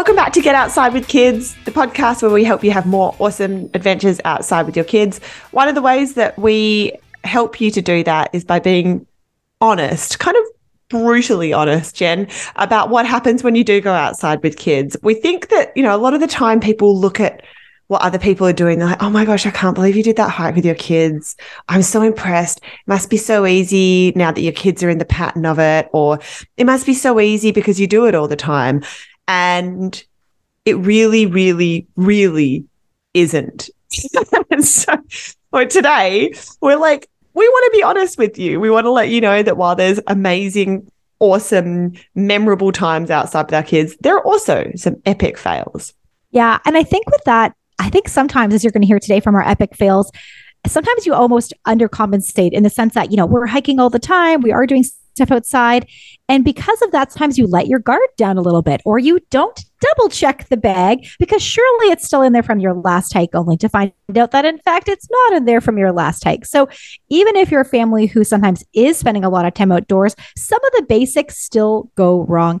Welcome back to Get Outside with Kids, the podcast where we help you have more awesome adventures outside with your kids. One of the ways that we help you to do that is by being honest, kind of brutally honest, Jen, about what happens when you do go outside with kids. We think that, you know, a lot of the time people look at what other people are doing. They're like, oh my gosh, I can't believe you did that hike with your kids. I'm so impressed. It must be so easy now that your kids are in the pattern of it, or it must be so easy because you do it all the time. And it really, really, really isn't. so well, today we're like, we want to be honest with you. We want to let you know that while there's amazing, awesome, memorable times outside with our kids, there are also some epic fails. Yeah. And I think with that, I think sometimes, as you're going to hear today from our epic fails, sometimes you almost undercompensate in the sense that, you know, we're hiking all the time, we are doing stuff outside. And because of that, sometimes you let your guard down a little bit or you don't double check the bag because surely it's still in there from your last hike, only to find out that in fact it's not in there from your last hike. So even if you're a family who sometimes is spending a lot of time outdoors, some of the basics still go wrong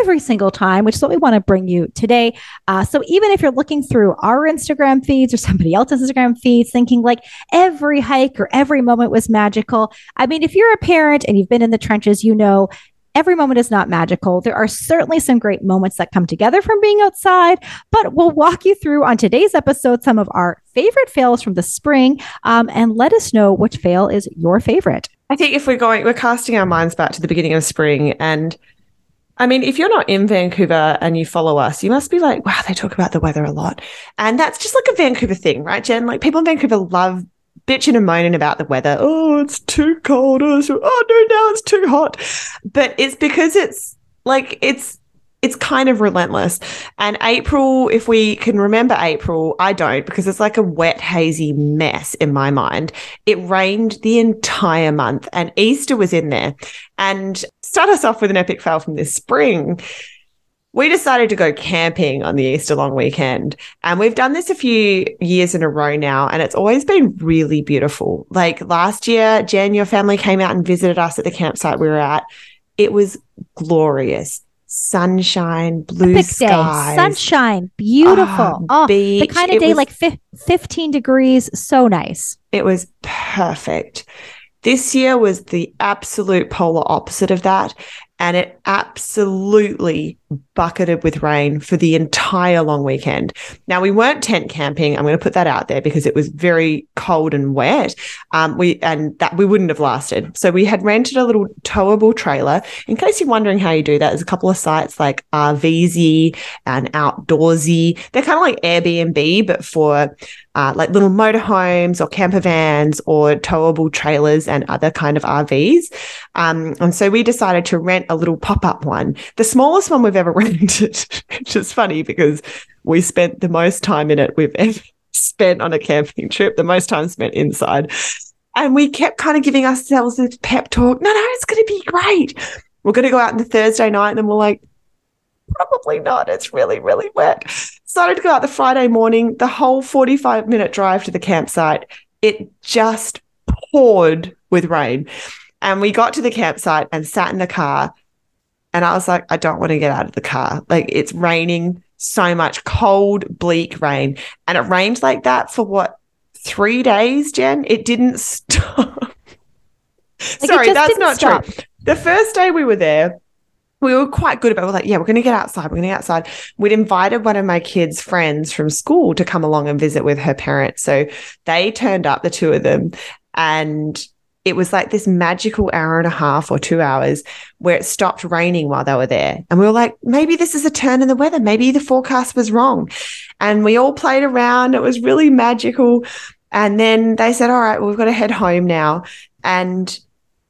every single time, which is what we want to bring you today. Uh, so even if you're looking through our Instagram feeds or somebody else's Instagram feeds, thinking like every hike or every moment was magical, I mean, if you're a parent and you've been in the trenches, you know every moment is not magical. There are certainly some great moments that come together from being outside, but we'll walk you through on today's episode some of our favorite fails from the spring um, and let us know which fail is your favorite. I think if we're going, we're casting our minds back to the beginning of spring and I mean, if you're not in Vancouver and you follow us, you must be like, wow, they talk about the weather a lot. And that's just like a Vancouver thing, right, Jen? Like people in Vancouver love bitching and moaning about the weather. Oh, it's too cold. Oh, oh no, now it's too hot. But it's because it's like, it's it's kind of relentless. And April, if we can remember April, I don't because it's like a wet, hazy mess in my mind. It rained the entire month and Easter was in there. And start us off with an epic fail from this spring. We decided to go camping on the Easter long weekend. And we've done this a few years in a row now, and it's always been really beautiful. Like last year, Jen, your family came out and visited us at the campsite we were at. It was glorious sunshine, blue Epic skies, day. sunshine, beautiful. Oh, oh the kind of it day was, like fi- 15 degrees, so nice. It was perfect. This year was the absolute polar opposite of that and it absolutely bucketed with rain for the entire long weekend. Now we weren't tent camping. I'm going to put that out there because it was very cold and wet. Um, we and that we wouldn't have lasted. So we had rented a little towable trailer. In case you're wondering how you do that, there's a couple of sites like RVezy and Outdoorsy. They're kind of like Airbnb, but for uh, like little motorhomes or camper vans or towable trailers and other kind of RVs. Um, and so we decided to rent a little pop up one, the smallest one we've ever rented, which is funny because we spent the most time in it we've ever spent on a camping trip, the most time spent inside. And we kept kind of giving ourselves this pep talk. No, no, it's going to be great. We're going to go out on the Thursday night. And then we're like, probably not. It's really, really wet. Started to go out the Friday morning, the whole 45 minute drive to the campsite. It just poured with rain. And we got to the campsite and sat in the car and I was like, I don't want to get out of the car. Like it's raining so much, cold, bleak rain. And it rained like that for what, three days, Jen? It didn't stop. Like Sorry, that's not stop. true. The first day we were there, we were quite good about. We're like, yeah, we're going to get outside. We're going to get outside. We'd invited one of my kids' friends from school to come along and visit with her parents. So they turned up, the two of them, and it was like this magical hour and a half or two hours where it stopped raining while they were there. And we were like, maybe this is a turn in the weather. Maybe the forecast was wrong. And we all played around. It was really magical. And then they said, all right, well, we've got to head home now. And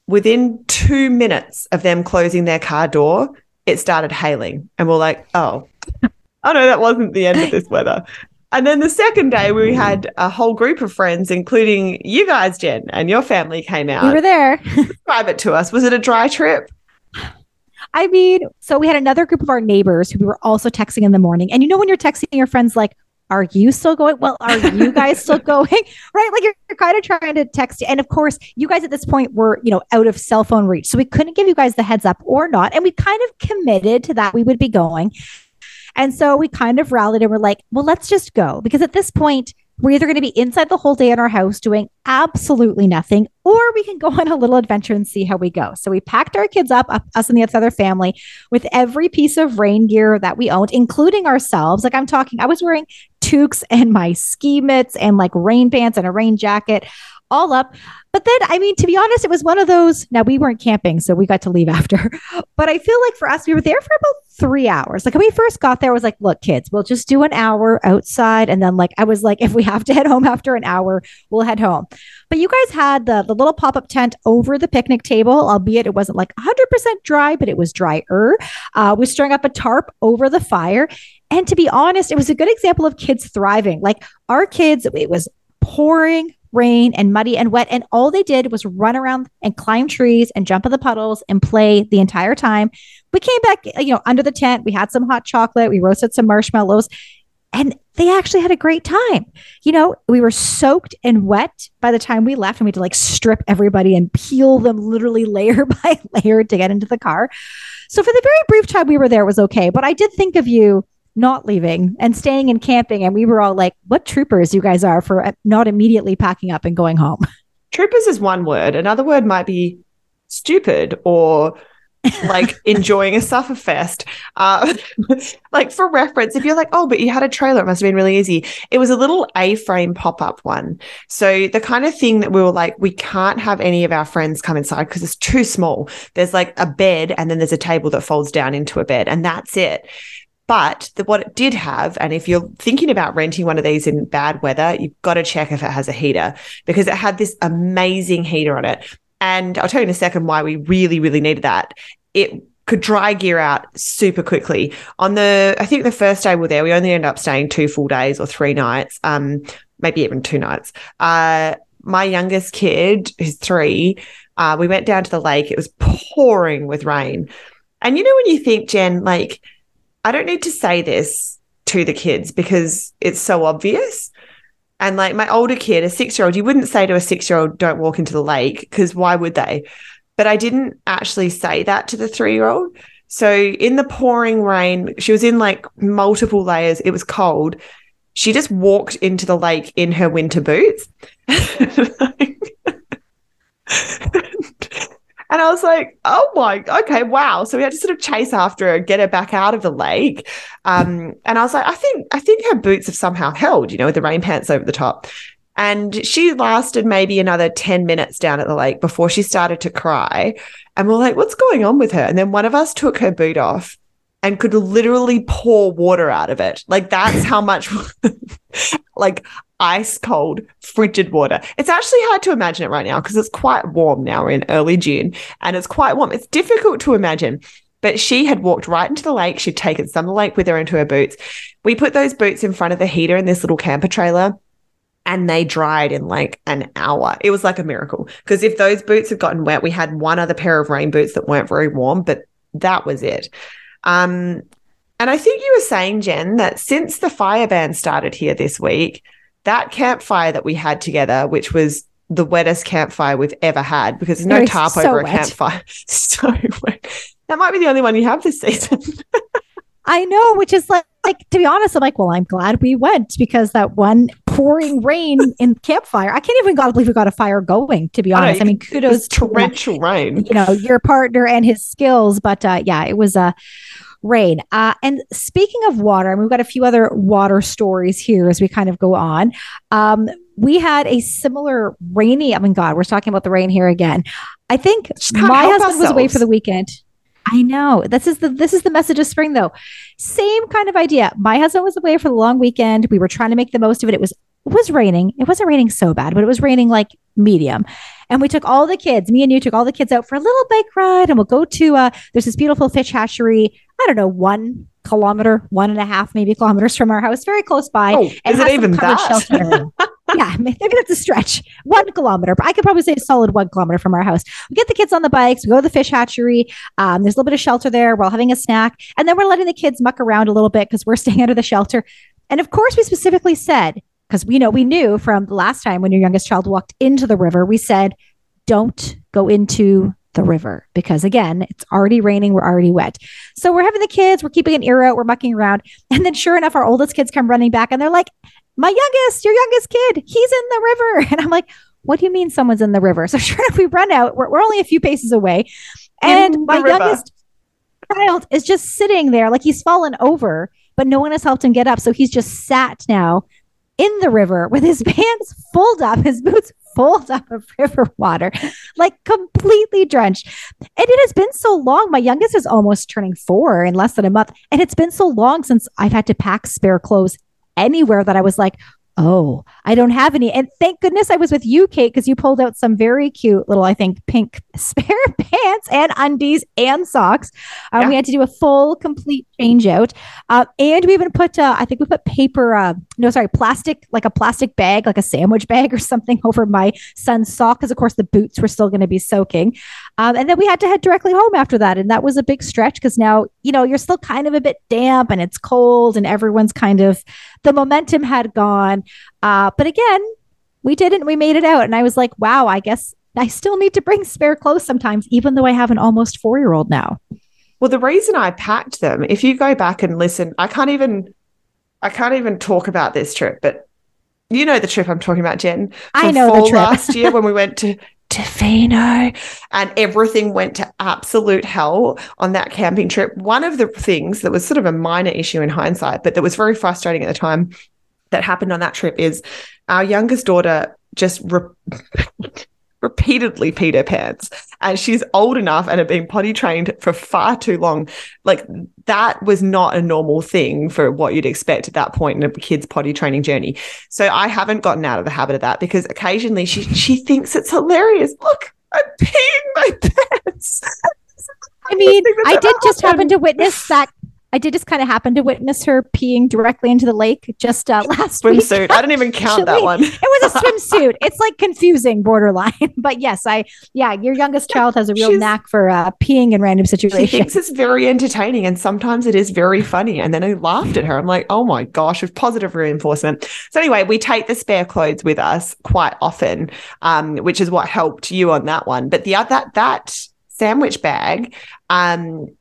within two minutes of them closing their car door, it started hailing. And we're like, oh, oh no, that wasn't the end of this weather. And then the second day, we had a whole group of friends, including you guys, Jen, and your family came out. We were there. Describe it to us. Was it a dry trip? I mean, so we had another group of our neighbors who we were also texting in the morning. And you know, when you're texting your friends, like, are you still going? Well, are you guys still going? Right. Like you're, you're, kind of trying to text. And of course, you guys at this point were, you know, out of cell phone reach. So we couldn't give you guys the heads up or not. And we kind of committed to that we would be going. And so we kind of rallied and we're like, well, let's just go. Because at this point, we're either going to be inside the whole day in our house doing absolutely nothing, or we can go on a little adventure and see how we go. So we packed our kids up, us and the other family, with every piece of rain gear that we owned, including ourselves. Like I'm talking, I was wearing toques and my ski mitts and like rain pants and a rain jacket all up. But then, I mean, to be honest, it was one of those. Now, we weren't camping, so we got to leave after. But I feel like for us, we were there for about three hours. Like when we first got there, I was like, look, kids, we'll just do an hour outside. And then, like, I was like, if we have to head home after an hour, we'll head home. But you guys had the, the little pop up tent over the picnic table, albeit it wasn't like 100% dry, but it was drier. Uh, we strung up a tarp over the fire. And to be honest, it was a good example of kids thriving. Like our kids, it was pouring rain and muddy and wet. And all they did was run around and climb trees and jump in the puddles and play the entire time. We came back, you know, under the tent. We had some hot chocolate. We roasted some marshmallows and they actually had a great time. You know, we were soaked and wet by the time we left and we had to like strip everybody and peel them literally layer by layer to get into the car. So for the very brief time we were there was okay. But I did think of you not leaving and staying and camping. And we were all like, what troopers you guys are for uh, not immediately packing up and going home. Troopers is one word. Another word might be stupid or like enjoying a sufferfest. Uh, like for reference, if you're like, oh, but you had a trailer, it must have been really easy. It was a little A-frame pop-up one. So the kind of thing that we were like, we can't have any of our friends come inside because it's too small. There's like a bed and then there's a table that folds down into a bed and that's it. But the, what it did have, and if you're thinking about renting one of these in bad weather, you've got to check if it has a heater because it had this amazing heater on it. And I'll tell you in a second why we really, really needed that. It could dry gear out super quickly. On the, I think the first day we were there, we only ended up staying two full days or three nights, um, maybe even two nights. Uh, my youngest kid, who's three, uh, we went down to the lake. It was pouring with rain. And you know, when you think, Jen, like, I don't need to say this to the kids because it's so obvious. And like my older kid, a six year old, you wouldn't say to a six year old, don't walk into the lake because why would they? But I didn't actually say that to the three year old. So in the pouring rain, she was in like multiple layers. It was cold. She just walked into the lake in her winter boots. And I was like, oh my, okay, wow. So we had to sort of chase after her, get her back out of the lake. Um, and I was like, I think, I think her boots have somehow held, you know, with the rain pants over the top. And she lasted maybe another 10 minutes down at the lake before she started to cry. And we're like, what's going on with her? And then one of us took her boot off and could literally pour water out of it. Like that's how much like ice cold frigid water. It's actually hard to imagine it right now because it's quite warm now. We're in early June and it's quite warm. It's difficult to imagine. But she had walked right into the lake. She'd taken some of the lake with her into her boots. We put those boots in front of the heater in this little camper trailer and they dried in like an hour. It was like a miracle because if those boots had gotten wet, we had one other pair of rain boots that weren't very warm, but that was it. Um, and I think you were saying, Jen, that since the fire ban started here this week, that campfire that we had together, which was the wettest campfire we've ever had because there's no tarp so over wet. a campfire. so wet. That might be the only one you have this season. I know, which is like, like to be honest, I'm like, well, I'm glad we went because that one pouring rain in campfire. I can't even believe we got a fire going. To be honest, I, I mean, kudos torrential to, rain. You know, your partner and his skills, but uh, yeah, it was a. Uh, rain. Uh, and speaking of water, and we've got a few other water stories here as we kind of go on. Um, we had a similar rainy. I mean, God, we're talking about the rain here again. I think my husband ourselves. was away for the weekend. I know. This is the this is the message of spring though. Same kind of idea. My husband was away for the long weekend. We were trying to make the most of it. It was it was raining. It wasn't raining so bad, but it was raining like medium. And we took all the kids, me and you took all the kids out for a little bike ride and we'll go to uh there's this beautiful fish hatchery I don't know, one kilometer, one and a half maybe kilometers from our house, very close by. Oh, is it even that? yeah, maybe that's a stretch. One kilometer, but I could probably say a solid one kilometer from our house. We get the kids on the bikes. We go to the fish hatchery. Um, there's a little bit of shelter there. We're all having a snack, and then we're letting the kids muck around a little bit because we're staying under the shelter. And of course, we specifically said because we know we knew from the last time when your youngest child walked into the river, we said, "Don't go into the river because again, it's already raining, we're already wet. So we're having the kids, we're keeping an ear out, we're mucking around. And then sure enough, our oldest kids come running back and they're like, My youngest, your youngest kid, he's in the river. And I'm like, What do you mean someone's in the river? So sure enough, we run out, we're, we're only a few paces away. And my river. youngest child is just sitting there like he's fallen over, but no one has helped him get up. So he's just sat now in the river with his pants full up, his boots full up of river water, like completely drenched. And it has been so long. My youngest is almost turning four in less than a month. And it's been so long since I've had to pack spare clothes anywhere that I was like, Oh, I don't have any. And thank goodness I was with you, Kate, because you pulled out some very cute little, I think, pink spare pants and undies and socks. Um, yeah. We had to do a full, complete change out. Uh, and we even put, uh, I think we put paper, uh, no, sorry, plastic, like a plastic bag, like a sandwich bag or something over my son's sock, because of course the boots were still going to be soaking. Um, and then we had to head directly home after that. And that was a big stretch because now, you know, you're still kind of a bit damp and it's cold and everyone's kind of, the momentum had gone. Uh, but again, we didn't. We made it out. And I was like, wow, I guess I still need to bring spare clothes sometimes, even though I have an almost four year old now. Well, the reason I packed them, if you go back and listen, I can't even I can't even talk about this trip, but you know the trip I'm talking about, Jen. I know the trip last year when we went to Tofino and everything went to absolute hell on that camping trip. One of the things that was sort of a minor issue in hindsight, but that was very frustrating at the time that happened on that trip is our youngest daughter just re- repeatedly peed her pants. And she's old enough and had been potty trained for far too long. Like that was not a normal thing for what you'd expect at that point in a kid's potty training journey. So i haven't gotten out of the habit of that because occasionally she she thinks it's hilarious. Look i'm peeing my pants. I mean, I did just happen to witness that I did just kind of happen to witness her peeing directly into the lake just uh, last swimsuit. Week. I didn't even count that one. it was a swimsuit. It's like confusing, borderline. but yes, I yeah, your youngest child has a real She's, knack for uh, peeing in random situations. She thinks it's very entertaining, and sometimes it is very funny. And then I laughed at her. I'm like, oh my gosh, with positive reinforcement. So anyway, we take the spare clothes with us quite often, um, which is what helped you on that one. But the other that that sandwich bag. Um,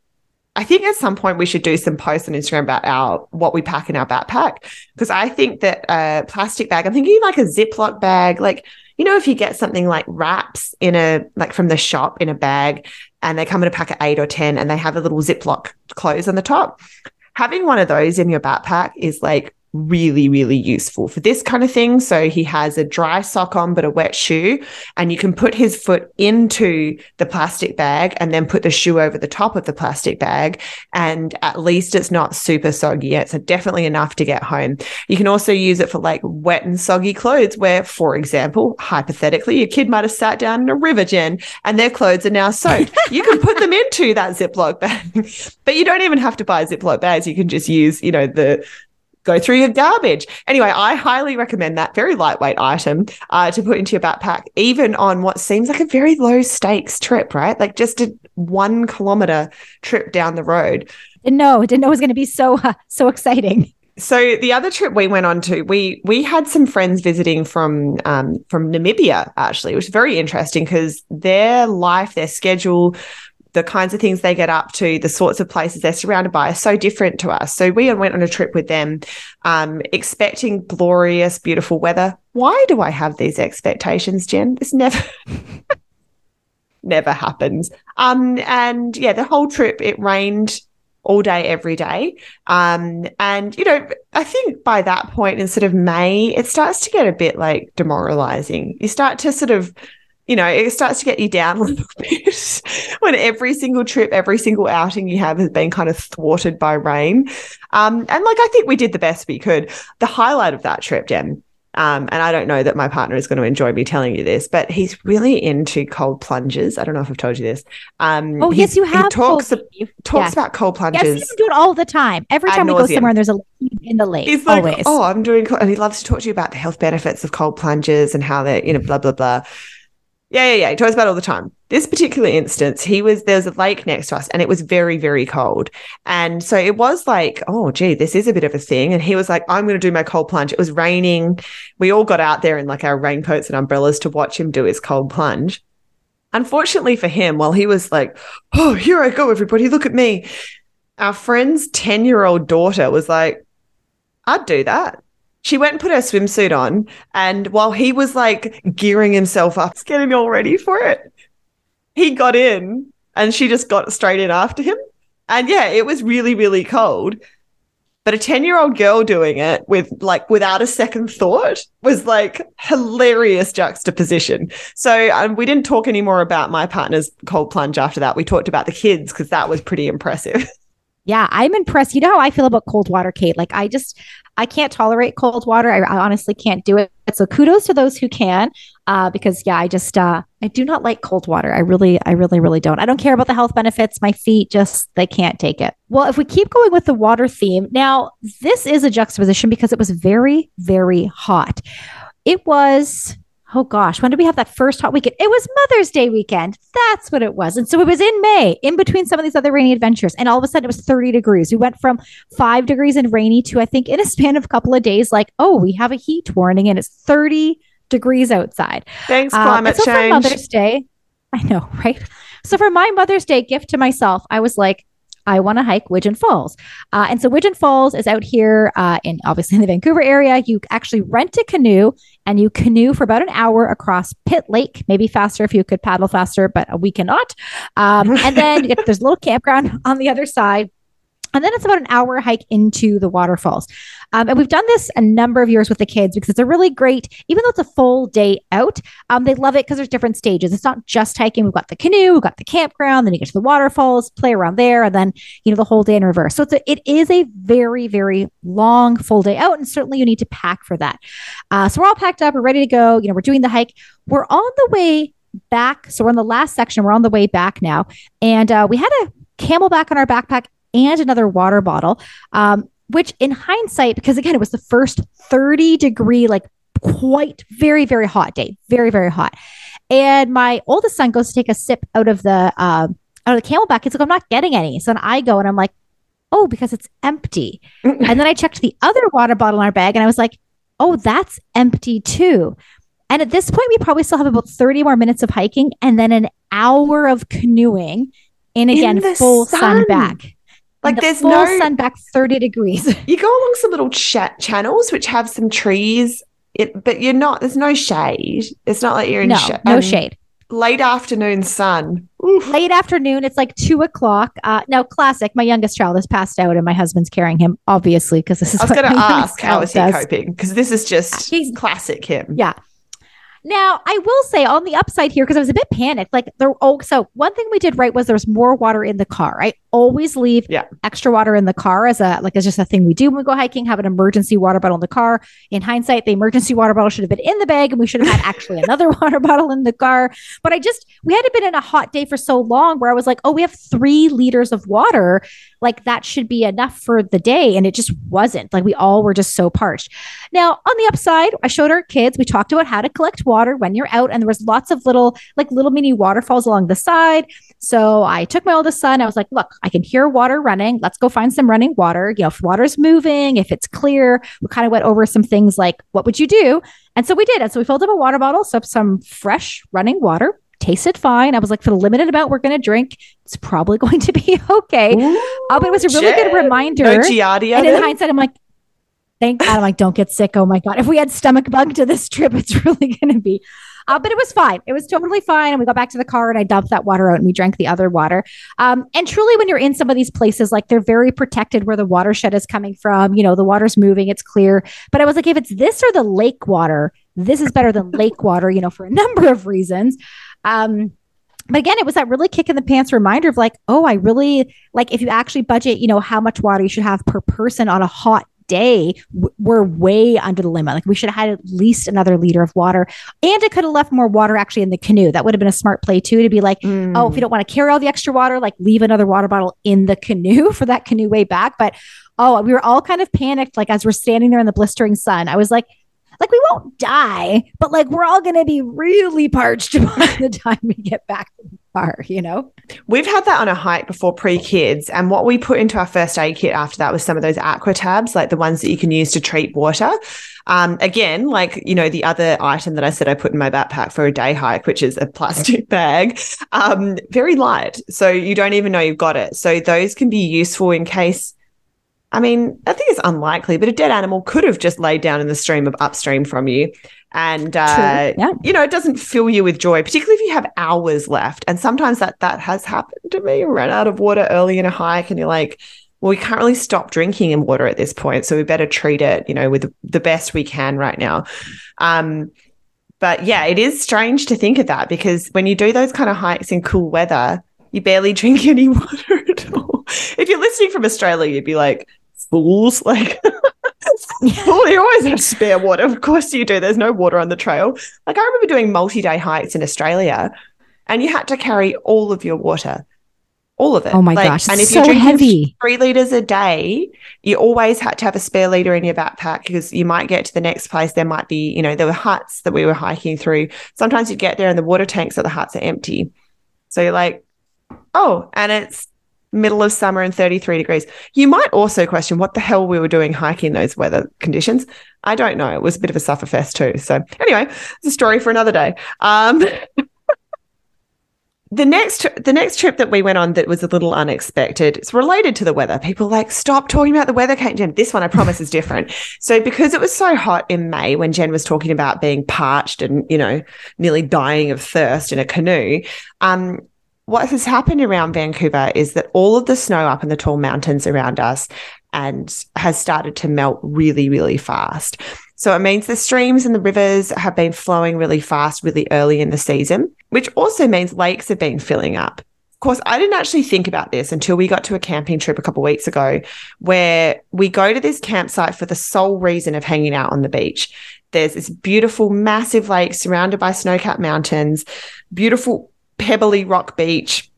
I think at some point we should do some posts on Instagram about our what we pack in our backpack because I think that a plastic bag. I'm thinking like a Ziploc bag, like you know if you get something like wraps in a like from the shop in a bag, and they come in a pack of eight or ten, and they have a little Ziploc close on the top. Having one of those in your backpack is like really, really useful for this kind of thing. So he has a dry sock on, but a wet shoe, and you can put his foot into the plastic bag and then put the shoe over the top of the plastic bag. And at least it's not super soggy. It's definitely enough to get home. You can also use it for like wet and soggy clothes, where, for example, hypothetically, your kid might have sat down in a river, Jen, and their clothes are now soaked. you can put them into that Ziploc bag, but you don't even have to buy Ziploc bags. You can just use, you know, the go through your garbage. Anyway, I highly recommend that very lightweight item uh, to put into your backpack, even on what seems like a very low stakes trip, right? Like just a one kilometer trip down the road. Didn't know, didn't know it was going to be so uh, so exciting. So the other trip we went on to, we we had some friends visiting from um, from Namibia actually, which was very interesting because their life, their schedule the kinds of things they get up to, the sorts of places they're surrounded by are so different to us. So we went on a trip with them, um, expecting glorious, beautiful weather. Why do I have these expectations, Jen? This never. never happens. Um, and yeah, the whole trip it rained all day, every day. Um, and you know, I think by that point in sort of May, it starts to get a bit like demoralizing. You start to sort of you know, it starts to get you down a little bit when every single trip, every single outing you have has been kind of thwarted by rain. Um, and like, I think we did the best we could. The highlight of that trip, Jen, um, and I don't know that my partner is going to enjoy me telling you this, but he's really into cold plunges. I don't know if I've told you this. Um, oh, yes, you have. He talks, talks about cold plunges. Yes, you do it all the time. Every time we go somewhere and there's a lake in the lake. He's like, always. oh, I'm doing, and he loves to talk to you about the health benefits of cold plunges and how they're, you know, blah, blah, blah. Yeah, yeah, yeah. He talks about all the time. This particular instance, he was there was a lake next to us and it was very, very cold. And so it was like, oh gee, this is a bit of a thing. And he was like, I'm gonna do my cold plunge. It was raining. We all got out there in like our raincoats and umbrellas to watch him do his cold plunge. Unfortunately for him, while he was like, oh, here I go, everybody, look at me. Our friend's 10 year old daughter was like, I'd do that. She went and put her swimsuit on. And while he was like gearing himself up, getting all ready for it, he got in and she just got straight in after him. And yeah, it was really, really cold. But a 10 year old girl doing it with like without a second thought was like hilarious juxtaposition. So um, we didn't talk anymore about my partner's cold plunge after that. We talked about the kids because that was pretty impressive. Yeah, I'm impressed. You know how I feel about cold water, Kate? Like, I just, I can't tolerate cold water. I, I honestly can't do it. So kudos to those who can, uh, because yeah, I just, uh, I do not like cold water. I really, I really, really don't. I don't care about the health benefits. My feet just, they can't take it. Well, if we keep going with the water theme, now this is a juxtaposition because it was very, very hot. It was oh gosh, when did we have that first hot weekend? It was Mother's Day weekend. That's what it was. And so it was in May, in between some of these other rainy adventures. And all of a sudden it was 30 degrees. We went from five degrees and rainy to, I think, in a span of a couple of days, like, oh, we have a heat warning and it's 30 degrees outside. Thanks, uh, climate so change. For Mother's Day, I know, right? So for my Mother's Day gift to myself, I was like, I want to hike Widgeon Falls. Uh, and so Widgeon Falls is out here uh, in obviously in the Vancouver area. You actually rent a canoe and you canoe for about an hour across Pitt Lake, maybe faster if you could paddle faster, but we cannot. Um, and then you get there's a little campground on the other side. And then it's about an hour hike into the waterfalls. Um, and we've done this a number of years with the kids because it's a really great, even though it's a full day out, um, they love it because there's different stages. It's not just hiking. We've got the canoe, we've got the campground, then you get to the waterfalls, play around there, and then, you know, the whole day in reverse. So it's a, it is a very, very long full day out. And certainly you need to pack for that. Uh, so we're all packed up, we're ready to go. You know, we're doing the hike. We're on the way back. So we're in the last section. We're on the way back now. And uh, we had a CamelBak on our backpack and another water bottle. Um, which in hindsight, because again, it was the first 30 degree, like quite very, very hot day, very, very hot. And my oldest son goes to take a sip out of the uh, out of the CamelBak. He's like, I'm not getting any. So then I go and I'm like, oh, because it's empty. and then I checked the other water bottle in our bag and I was like, oh, that's empty too. And at this point, we probably still have about 30 more minutes of hiking and then an hour of canoeing in again in full sun. sun back. Like the there's full no sun back 30 degrees. You go along some little chat channels which have some trees, it, but you're not, there's no shade. It's not like you're in no, sh- no um, shade. Late afternoon sun. Oof. Late afternoon, it's like two o'clock. Uh, now, classic. My youngest child has passed out, and my husband's carrying him, obviously, because this is. I was going to ask, how is he does. coping? Because this is just He's, classic him. Yeah, now, I will say on the upside here, because I was a bit panicked, like there, oh, so one thing we did right was there was more water in the car. I always leave yeah. extra water in the car as a, like, it's just a thing we do when we go hiking, have an emergency water bottle in the car. In hindsight, the emergency water bottle should have been in the bag and we should have had actually another water bottle in the car. But I just, we had been in a hot day for so long where I was like, oh, we have three liters of water. Like that should be enough for the day. And it just wasn't. Like we all were just so parched. Now, on the upside, I showed our kids, we talked about how to collect water when you're out, and there was lots of little, like little mini waterfalls along the side. So I took my oldest son. I was like, look, I can hear water running. Let's go find some running water. You know, if water's moving, if it's clear, we kind of went over some things like, what would you do? And so we did. And so we filled up a water bottle, so some fresh running water, tasted fine. I was like, for the limited amount we're going to drink, it's probably going to be okay. Ooh, uh, but it was a really good reminder. No Giardia, and in hindsight, I'm like, thank God, I'm like, don't get sick. Oh my God. If we had stomach bug to this trip, it's really going to be. Uh, but it was fine. It was totally fine. And we got back to the car and I dumped that water out and we drank the other water. Um, and truly, when you're in some of these places, like they're very protected where the watershed is coming from. You know, the water's moving, it's clear. But I was like, if it's this or the lake water, this is better than lake water, you know, for a number of reasons. Um, but again, it was that really kick in the pants reminder of like, oh, I really like if you actually budget, you know, how much water you should have per person on a hot day, we're way under the limit. Like we should have had at least another liter of water. And it could have left more water actually in the canoe. That would have been a smart play too to be like, mm. oh, if you don't want to carry all the extra water, like leave another water bottle in the canoe for that canoe way back. But oh, we were all kind of panicked. Like as we're standing there in the blistering sun, I was like, like we won't die, but like we're all going to be really parched by the time we get back to the car, you know? We've had that on a hike before pre kids. And what we put into our first aid kit after that was some of those aqua tabs, like the ones that you can use to treat water. Um, again, like, you know, the other item that I said I put in my backpack for a day hike, which is a plastic bag, um, very light. So you don't even know you've got it. So those can be useful in case. I mean, I think it's unlikely, but a dead animal could have just laid down in the stream of upstream from you. And, uh, yeah. you know, it doesn't fill you with joy, particularly if you have hours left. And sometimes that, that has happened to me. Run out of water early in a hike and you're like, well, we can't really stop drinking in water at this point. So we better treat it, you know, with the best we can right now. Um, but yeah, it is strange to think of that because when you do those kind of hikes in cool weather, you barely drink any water at all. If you're listening from Australia, you'd be like, fools, like, well, you always have spare water. Of course you do. There's no water on the trail. Like I remember doing multi-day hikes in Australia and you had to carry all of your water all of it. Oh my like, gosh. And if so you're drinking heavy. three liters a day, you always had to have a spare liter in your backpack because you might get to the next place. There might be, you know, there were huts that we were hiking through. Sometimes you get there and the water tanks at the huts are empty. So you're like, oh, and it's middle of summer and 33 degrees. You might also question what the hell we were doing hiking in those weather conditions. I don't know. It was a bit of a sufferfest too. So anyway, it's a story for another day. Um, the next the next trip that we went on that was a little unexpected it's related to the weather people like stop talking about the weather kate jen this one i promise is different so because it was so hot in may when jen was talking about being parched and you know nearly dying of thirst in a canoe um, what has happened around vancouver is that all of the snow up in the tall mountains around us and has started to melt really really fast so it means the streams and the rivers have been flowing really fast, really early in the season, which also means lakes have been filling up. Of course, I didn't actually think about this until we got to a camping trip a couple weeks ago, where we go to this campsite for the sole reason of hanging out on the beach. There's this beautiful, massive lake surrounded by snow capped mountains, beautiful, pebbly rock beach.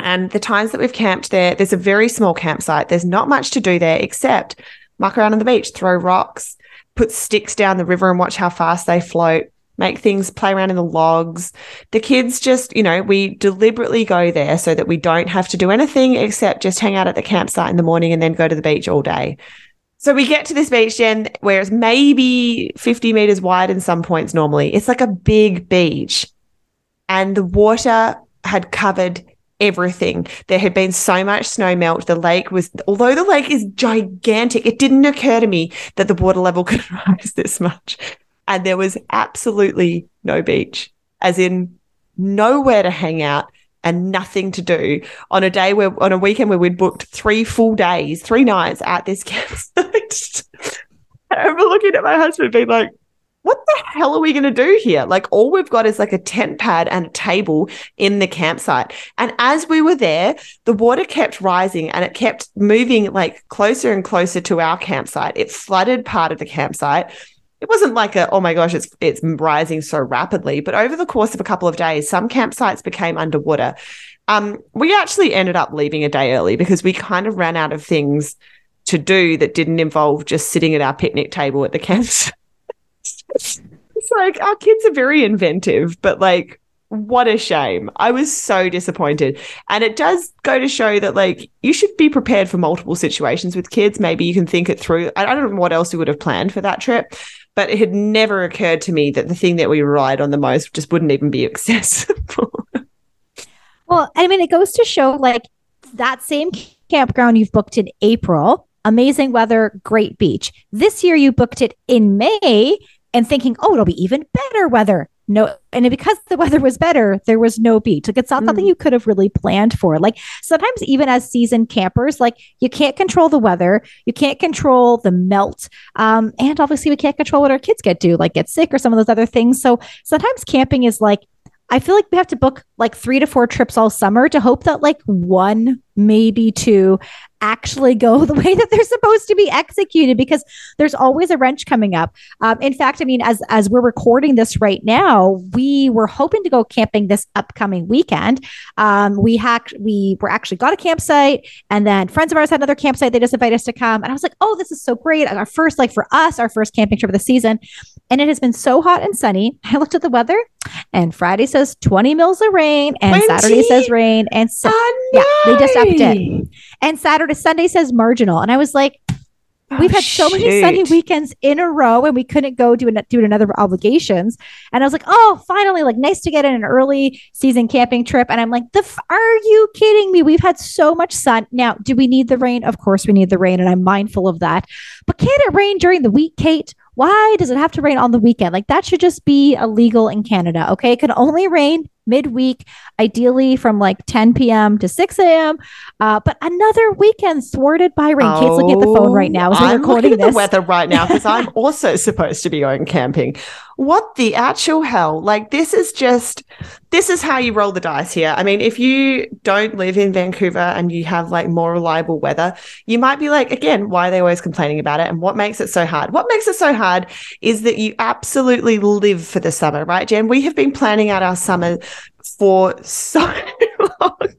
And the times that we've camped there, there's a very small campsite. There's not much to do there except muck around on the beach, throw rocks, put sticks down the river and watch how fast they float, make things play around in the logs. The kids just, you know, we deliberately go there so that we don't have to do anything except just hang out at the campsite in the morning and then go to the beach all day. So we get to this beach, Jen, where it's maybe 50 meters wide in some points normally. It's like a big beach. And the water had covered everything. There had been so much snow melt. The lake was, although the lake is gigantic, it didn't occur to me that the water level could rise this much. And there was absolutely no beach, as in nowhere to hang out and nothing to do on a day where, on a weekend where we'd booked three full days, three nights at this campsite. I remember looking at my husband being like, what the hell are we going to do here? Like, all we've got is like a tent pad and a table in the campsite. And as we were there, the water kept rising and it kept moving like closer and closer to our campsite. It flooded part of the campsite. It wasn't like a, oh my gosh, it's, it's rising so rapidly. But over the course of a couple of days, some campsites became underwater. Um, we actually ended up leaving a day early because we kind of ran out of things to do that didn't involve just sitting at our picnic table at the campsite it's like our kids are very inventive, but like what a shame. I was so disappointed. And it does go to show that like you should be prepared for multiple situations with kids. Maybe you can think it through. I don't know what else we would have planned for that trip, but it had never occurred to me that the thing that we relied on the most just wouldn't even be accessible. well, I mean, it goes to show like that same campground you've booked in April, amazing weather, great beach. This year you booked it in May and thinking, oh, it'll be even better weather. No, and because the weather was better, there was no beach. Like it's not mm. something you could have really planned for. Like sometimes, even as seasoned campers, like you can't control the weather, you can't control the melt, um, and obviously we can't control what our kids get do, like get sick or some of those other things. So sometimes camping is like I feel like we have to book like three to four trips all summer to hope that like one, maybe two actually go the way that they're supposed to be executed because there's always a wrench coming up. Um, in fact, I mean, as as we're recording this right now, we were hoping to go camping this upcoming weekend. Um, we hacked, we were actually got a campsite, and then friends of ours had another campsite. They just invited us to come, and I was like, oh, this is so great! Our first, like for us, our first camping trip of the season, and it has been so hot and sunny. I looked at the weather, and Friday says 20 mils of rain, and 20? Saturday says rain, and so, oh, yeah, they just upped it. And Saturday, Sunday says marginal. And I was like, Oh, We've had so shoot. many sunny weekends in a row, and we couldn't go do an, do another obligations. And I was like, "Oh, finally! Like, nice to get in an early season camping trip." And I'm like, "The f- are you kidding me? We've had so much sun. Now, do we need the rain? Of course, we need the rain, and I'm mindful of that. But can it rain during the week, Kate? Why does it have to rain on the weekend? Like that should just be illegal in Canada. Okay. It can only rain midweek, ideally from like 10 p.m. to 6 a.m. Uh, but another weekend thwarted by rain. Oh, Kate's looking at the phone right now as we're I'm recording looking at the weather right now because I'm also supposed to be going camping. What the actual hell? Like this is just this is how you roll the dice here. I mean, if you don't live in Vancouver and you have like more reliable weather, you might be like, again, why are they always complaining about it? And what makes it so hard? What makes it so hard is that you absolutely live for the summer, right, Jen? We have been planning out our summer for so long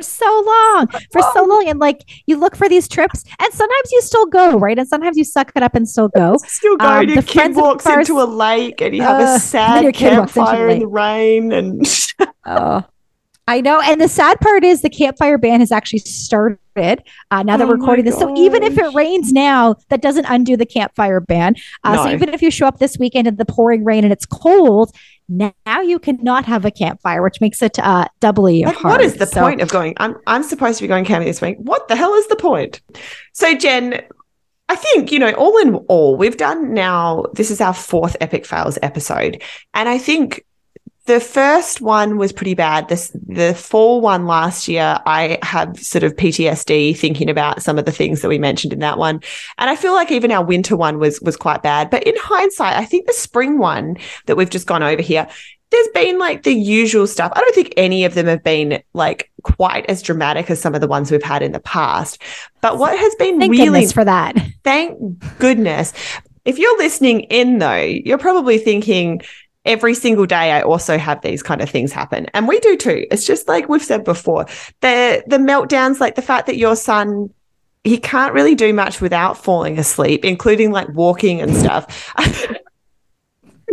for so long, for so long. And like you look for these trips, and sometimes you still go, right? And sometimes you suck it up and still go. Still go. Um, your kid walks into a lake, and you have uh, a sad campfire in the rain, and oh. I know. And the sad part is the campfire ban has actually started uh, now that oh we're recording this. So even if it rains now, that doesn't undo the campfire ban. Uh, no. So even if you show up this weekend in the pouring rain and it's cold, now you cannot have a campfire, which makes it uh, doubly like, hard. What is the so, point of going? I'm I'm supposed to be going camping this week. What the hell is the point? So Jen, I think, you know, all in all, we've done now, this is our fourth Epic Fails episode. And I think the first one was pretty bad. This the fall one last year, I have sort of PTSD thinking about some of the things that we mentioned in that one. And I feel like even our winter one was was quite bad. But in hindsight, I think the spring one that we've just gone over here, there's been like the usual stuff. I don't think any of them have been like quite as dramatic as some of the ones we've had in the past. But what has been thank really for that. Thank goodness. If you're listening in though, you're probably thinking, every single day I also have these kind of things happen. And we do too. It's just like we've said before. The the meltdowns, like the fact that your son he can't really do much without falling asleep, including like walking and stuff.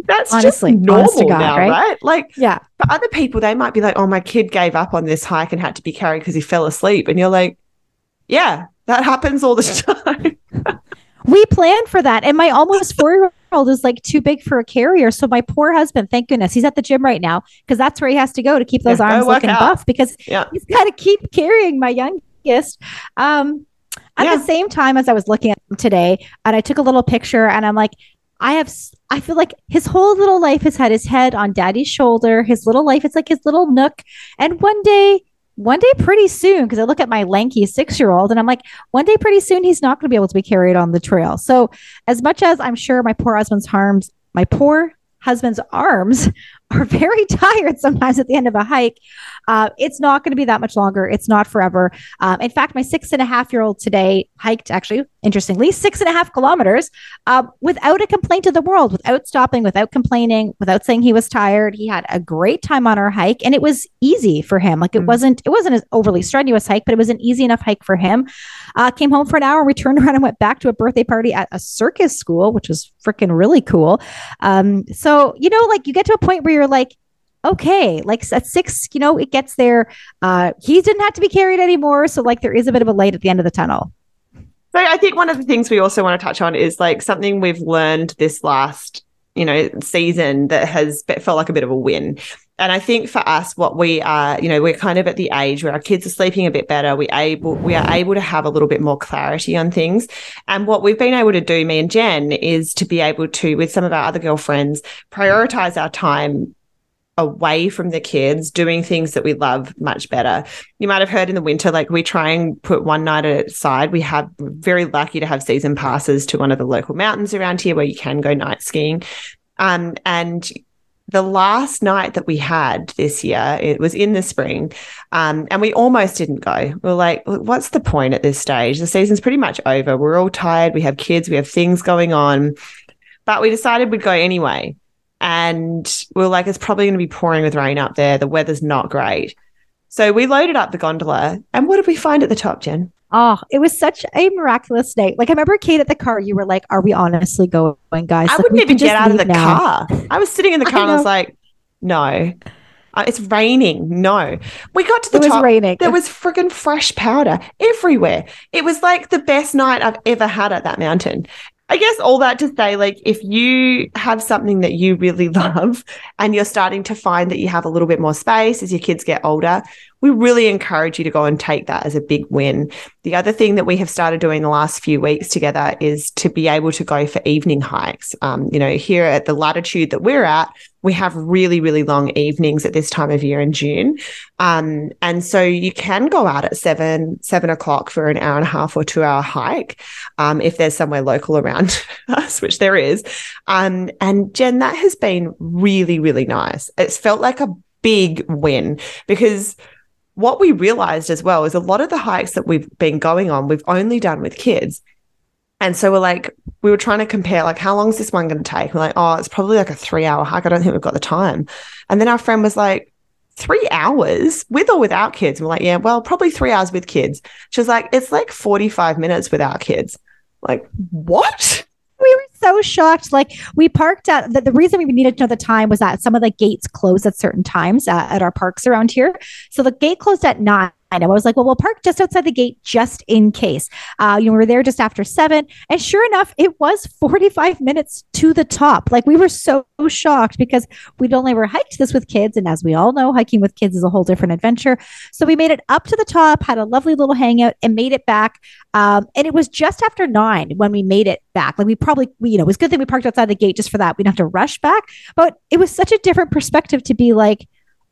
That's honestly just normal God, now, right? right? Like, yeah. For other people, they might be like, "Oh, my kid gave up on this hike and had to be carried because he fell asleep," and you're like, "Yeah, that happens all the time." We planned for that, and my almost four year old is like too big for a carrier. So my poor husband, thank goodness, he's at the gym right now because that's where he has to go to keep those yeah, arms looking out. buff because yeah. he's got to keep carrying my youngest. Um, at yeah. the same time as I was looking at him today, and I took a little picture, and I'm like, I have, I feel like his whole little life has had his head on daddy's shoulder. His little life, it's like his little nook. And one day one day pretty soon, because I look at my lanky six year old and I'm like, one day pretty soon, he's not going to be able to be carried on the trail. So, as much as I'm sure my poor husband's arms, my poor husband's arms are very tired sometimes at the end of a hike. Uh, it's not going to be that much longer. It's not forever. Um, in fact, my six and a half year old today hiked, actually, interestingly, six and a half kilometers uh, without a complaint to the world, without stopping, without complaining, without saying he was tired. He had a great time on our hike, and it was easy for him. Like it mm wasn't, it wasn't an overly strenuous hike, but it was an easy enough hike for him. Uh, came home for an hour, we turned around and went back to a birthday party at a circus school, which was freaking really cool. Um, so you know, like you get to a point where you're like okay like at six you know it gets there uh he didn't have to be carried anymore so like there is a bit of a light at the end of the tunnel so i think one of the things we also want to touch on is like something we've learned this last you know season that has felt like a bit of a win and I think for us, what we are, you know, we're kind of at the age where our kids are sleeping a bit better. We able we are able to have a little bit more clarity on things. And what we've been able to do, me and Jen, is to be able to, with some of our other girlfriends, prioritize our time away from the kids doing things that we love much better. You might have heard in the winter, like we try and put one night aside. We have very lucky to have season passes to one of the local mountains around here where you can go night skiing. Um, and the last night that we had this year, it was in the spring, um, and we almost didn't go. We are like, what's the point at this stage? The season's pretty much over. We're all tired. We have kids. We have things going on. But we decided we'd go anyway. And we are like, it's probably going to be pouring with rain up there. The weather's not great. So we loaded up the gondola. And what did we find at the top, Jen? Oh, it was such a miraculous night. Like I remember Kate at the car, you were like, Are we honestly going, guys? I like, wouldn't even get out of the now. car. I was sitting in the car and I was like, No. Uh, it's raining. No. We got to the it top. raining. There was friggin' fresh powder everywhere. It was like the best night I've ever had at that mountain. I guess all that to say, like, if you have something that you really love and you're starting to find that you have a little bit more space as your kids get older, we really encourage you to go and take that as a big win. The other thing that we have started doing the last few weeks together is to be able to go for evening hikes. Um, you know, here at the latitude that we're at, we have really, really long evenings at this time of year in June. Um, and so you can go out at seven, seven o'clock for an hour and a half or two hour hike um, if there's somewhere local around us, which there is. Um, and Jen, that has been really, really nice. It's felt like a big win because what we realized as well is a lot of the hikes that we've been going on, we've only done with kids. And so we're like, we were trying to compare, like, how long is this one going to take? We're like, oh, it's probably like a three hour hike. I don't think we've got the time. And then our friend was like, three hours with or without kids? And we're like, yeah, well, probably three hours with kids. She was like, it's like 45 minutes without kids. Like, what? So shocked. Like we parked at the, the reason we needed to know the time was that some of the gates close at certain times uh, at our parks around here. So the gate closed at nine. I know. I was like, well, we'll park just outside the gate just in case. Uh, you know, we were there just after seven. And sure enough, it was 45 minutes to the top. Like we were so shocked because we'd only ever hiked this with kids. And as we all know, hiking with kids is a whole different adventure. So we made it up to the top, had a lovely little hangout and made it back. Um, and it was just after nine when we made it back. Like we probably, we, you know, it was good thing we parked outside the gate just for that. We didn't have to rush back. But it was such a different perspective to be like,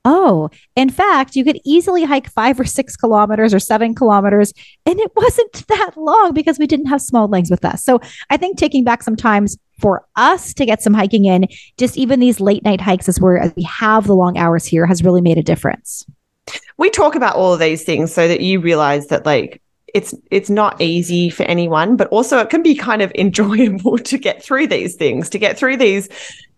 Oh, in fact, you could easily hike five or six kilometers or seven kilometers, and it wasn't that long because we didn't have small legs with us. So I think taking back some times for us to get some hiking in, just even these late night hikes as where we have the long hours here has really made a difference. We talk about all of these things so that you realize that like it's it's not easy for anyone, but also it can be kind of enjoyable to get through these things, to get through these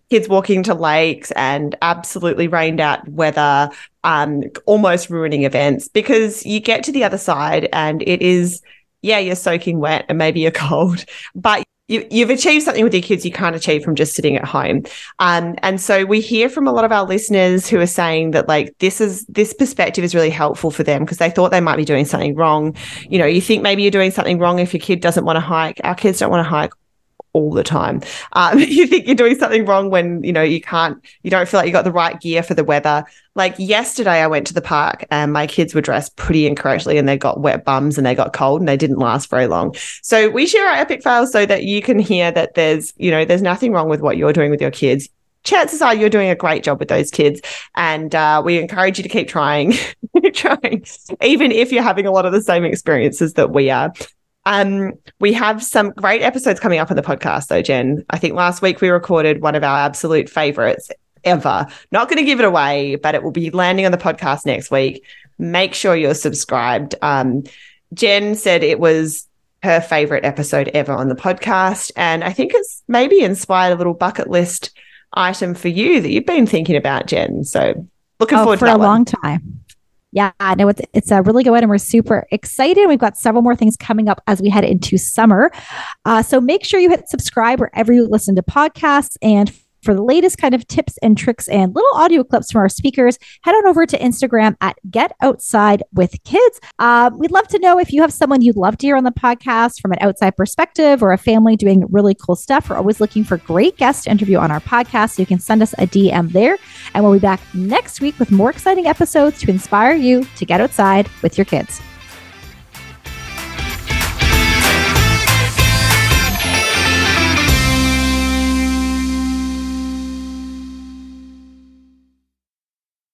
kids walking to lakes and absolutely rained out weather, um, almost ruining events because you get to the other side and it is, yeah, you're soaking wet and maybe you're cold, but you, have achieved something with your kids you can't achieve from just sitting at home. Um, and so we hear from a lot of our listeners who are saying that like this is this perspective is really helpful for them because they thought they might be doing something wrong. You know, you think maybe you're doing something wrong if your kid doesn't want to hike. Our kids don't want to hike all the time. Um, you think you're doing something wrong when you know you can't, you don't feel like you got the right gear for the weather. Like yesterday, I went to the park and my kids were dressed pretty incorrectly and they got wet bums and they got cold and they didn't last very long. So we share our epic fails so that you can hear that there's, you know, there's nothing wrong with what you're doing with your kids chances are you're doing a great job with those kids. And uh, we encourage you to keep trying, trying, even if you're having a lot of the same experiences that we are. Um, we have some great episodes coming up on the podcast, though, Jen. I think last week we recorded one of our absolute favorites ever. Not going to give it away, but it will be landing on the podcast next week. Make sure you're subscribed. Um, Jen said it was her favorite episode ever on the podcast. And I think it's maybe inspired a little bucket list item for you that you've been thinking about, Jen. So looking oh, forward for to a long time. Yeah, no, it's it's a really good one, and we're super excited. We've got several more things coming up as we head into summer. Uh, so make sure you hit subscribe wherever you listen to podcasts, and for the latest kind of tips and tricks and little audio clips from our speakers, head on over to Instagram at Get Outside with Kids. Uh, we'd love to know if you have someone you'd love to hear on the podcast from an outside perspective or a family doing really cool stuff. We're always looking for great guests to interview on our podcast. So you can send us a DM there. And we'll be back next week with more exciting episodes to inspire you to get outside with your kids.